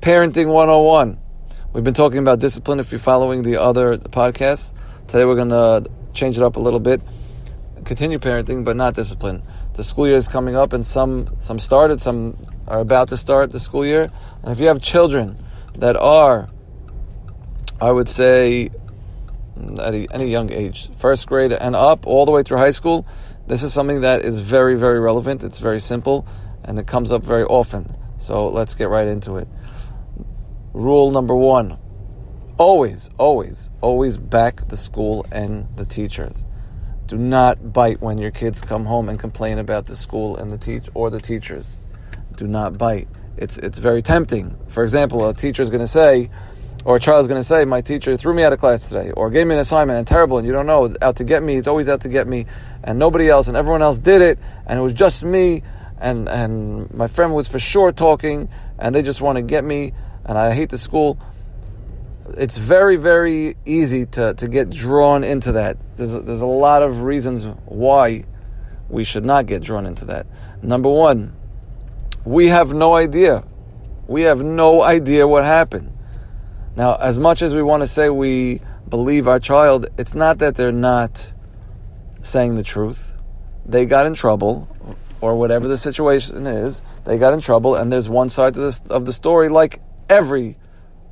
Parenting 101. We've been talking about discipline if you're following the other podcasts. Today we're going to change it up a little bit. Continue parenting, but not discipline. The school year is coming up, and some some started, some are about to start the school year. And if you have children that are, I would say, mm, at any young age, first grade and up, all the way through high school, this is something that is very, very relevant. It's very simple, and it comes up very often. So let's get right into it. Rule number one always, always, always back the school and the teachers. Do not bite when your kids come home and complain about the school and the teach or the teachers. Do not bite. It's it's very tempting. For example, a teacher is going to say, or a child is going to say, "My teacher threw me out of class today, or gave me an assignment and terrible, and you don't know, out to get me. He's always out to get me, and nobody else, and everyone else did it, and it was just me, and and my friend was for sure talking, and they just want to get me, and I hate the school." It's very very easy to to get drawn into that. There's a, there's a lot of reasons why we should not get drawn into that. Number one, we have no idea. We have no idea what happened. Now, as much as we want to say we believe our child, it's not that they're not saying the truth. They got in trouble, or whatever the situation is, they got in trouble, and there's one side to this, of the story, like every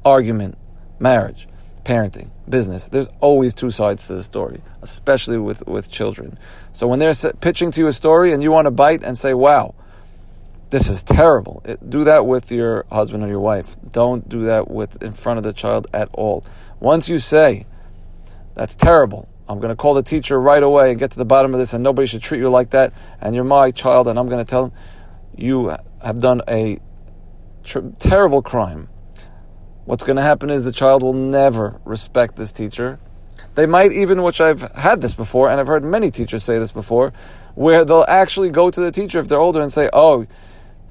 argument, marriage, parenting, business. There's always two sides to the story, especially with, with children. So when they're pitching to you a story and you want to bite and say, wow, this is terrible. It, do that with your husband or your wife. Don't do that with in front of the child at all. Once you say, that's terrible, I'm going to call the teacher right away and get to the bottom of this, and nobody should treat you like that, and you're my child, and I'm going to tell them, you have done a tr- terrible crime. What's going to happen is the child will never respect this teacher. They might even, which I've had this before, and I've heard many teachers say this before, where they'll actually go to the teacher if they're older and say, Oh,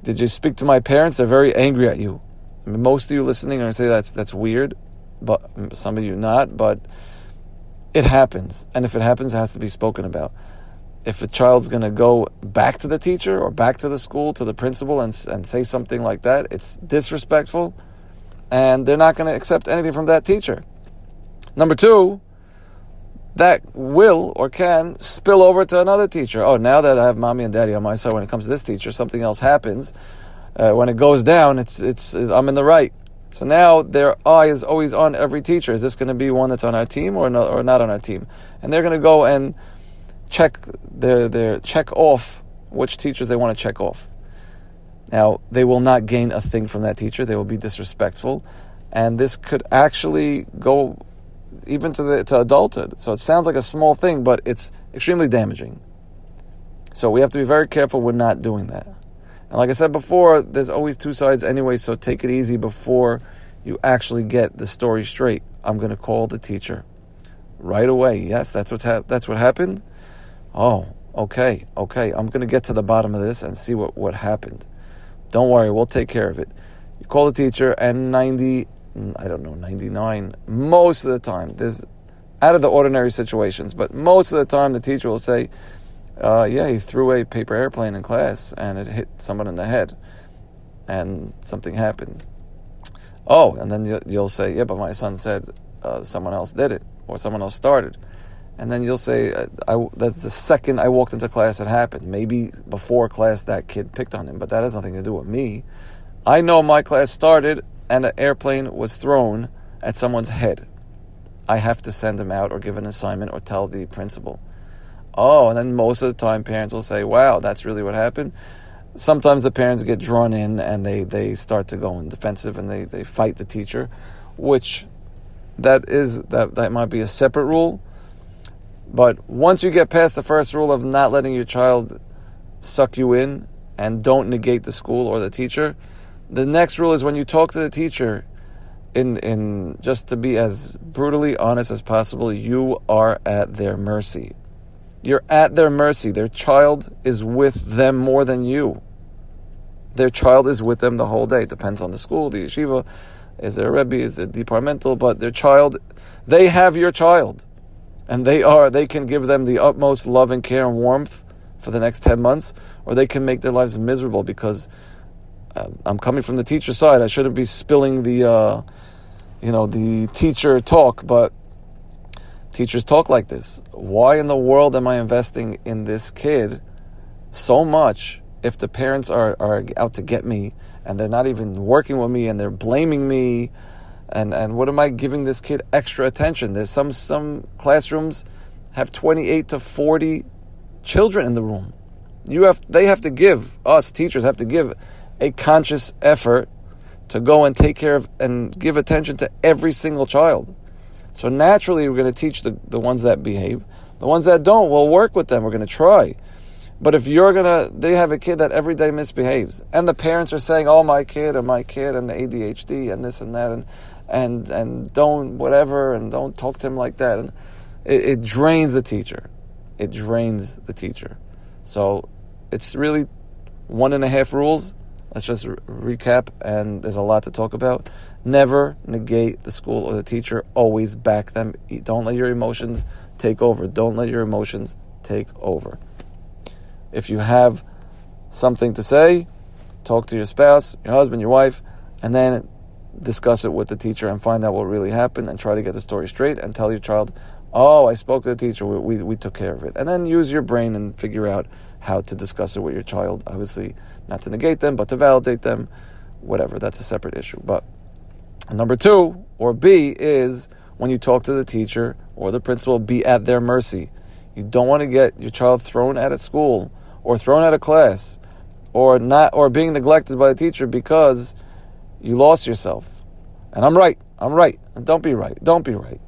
did you speak to my parents? They're very angry at you. I mean, most of you listening are going to say that's that's weird, but some of you not. But it happens, and if it happens, it has to be spoken about. If a child's going to go back to the teacher or back to the school to the principal and and say something like that, it's disrespectful, and they're not going to accept anything from that teacher. Number two, that will or can spill over to another teacher. Oh, now that I have mommy and daddy on my side, when it comes to this teacher, something else happens. Uh, when it goes down, it's, it's, it's I'm in the right. So now their eye is always on every teacher. Is this going to be one that's on our team or or not on our team? And they're going to go and check their their check off which teachers they want to check off. Now they will not gain a thing from that teacher. They will be disrespectful, and this could actually go even to the to adulthood. So it sounds like a small thing, but it's extremely damaging. So we have to be very careful with not doing that. And like I said before, there's always two sides anyway, so take it easy before you actually get the story straight. I'm going to call the teacher right away. Yes, that's what's hap- that's what happened. Oh, okay, okay. I'm going to get to the bottom of this and see what what happened. Don't worry, we'll take care of it. You call the teacher, and 90 I don't know, 99, most of the time, there's out of the ordinary situations, but most of the time the teacher will say, uh, yeah, he threw a paper airplane in class and it hit someone in the head and something happened. Oh, and then you'll say, yeah, but my son said uh, someone else did it or someone else started. And then you'll say, uh, I, that's the second I walked into class it happened. Maybe before class that kid picked on him, but that has nothing to do with me. I know my class started and an airplane was thrown at someone's head. I have to send them out or give an assignment or tell the principal. Oh, and then most of the time parents will say, wow, that's really what happened. Sometimes the parents get drawn in and they, they start to go in defensive and they, they fight the teacher, which that is that, that might be a separate rule. But once you get past the first rule of not letting your child suck you in and don't negate the school or the teacher, the next rule is when you talk to the teacher, in in just to be as brutally honest as possible, you are at their mercy. You're at their mercy. Their child is with them more than you. Their child is with them the whole day. It depends on the school, the yeshiva, is there a rebbe, is there departmental, but their child, they have your child, and they are they can give them the utmost love and care and warmth for the next ten months, or they can make their lives miserable because uh, I'm coming from the teacher side. I shouldn't be spilling the, uh, you know, the teacher talk, but teachers talk like this. Why in the world am I investing in this kid so much if the parents are, are out to get me and they're not even working with me and they're blaming me? And, and what am I giving this kid extra attention? There's some, some classrooms have 28 to 40 children in the room. You have, they have to give, us teachers have to give a conscious effort to go and take care of and give attention to every single child. So naturally, we're going to teach the, the ones that behave. The ones that don't, we'll work with them. We're going to try. But if you're going to, they have a kid that every day misbehaves, and the parents are saying, oh, my kid, and my kid, and ADHD, and this and that, and, and, and don't whatever, and don't talk to him like that. And it, it drains the teacher. It drains the teacher. So it's really one and a half rules Let's just re- recap, and there's a lot to talk about. Never negate the school or the teacher. Always back them. Don't let your emotions take over. Don't let your emotions take over. If you have something to say, talk to your spouse, your husband, your wife, and then discuss it with the teacher and find out what really happened and try to get the story straight and tell your child, oh, I spoke to the teacher, we, we, we took care of it. And then use your brain and figure out how to discuss it with your child. Obviously, not to negate them, but to validate them. Whatever, that's a separate issue. But number two, or B, is when you talk to the teacher or the principal, be at their mercy. You don't want to get your child thrown out of school or thrown out of class or not or being neglected by the teacher because you lost yourself. And I'm right. I'm right. Don't be right. Don't be right.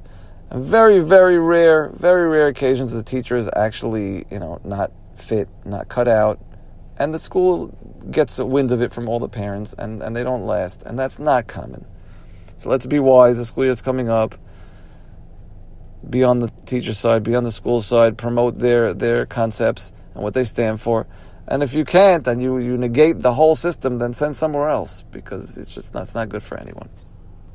And very, very rare, very rare occasions the teacher is actually, you know, not fit, not cut out, and the school gets a wind of it from all the parents, and, and they don't last, and that's not common. So let's be wise. The school year is coming up. Be on the teacher side, be on the school side, promote their their concepts and what they stand for. And if you can't, and you, you negate the whole system, then send somewhere else because it's just not, it's not good for anyone.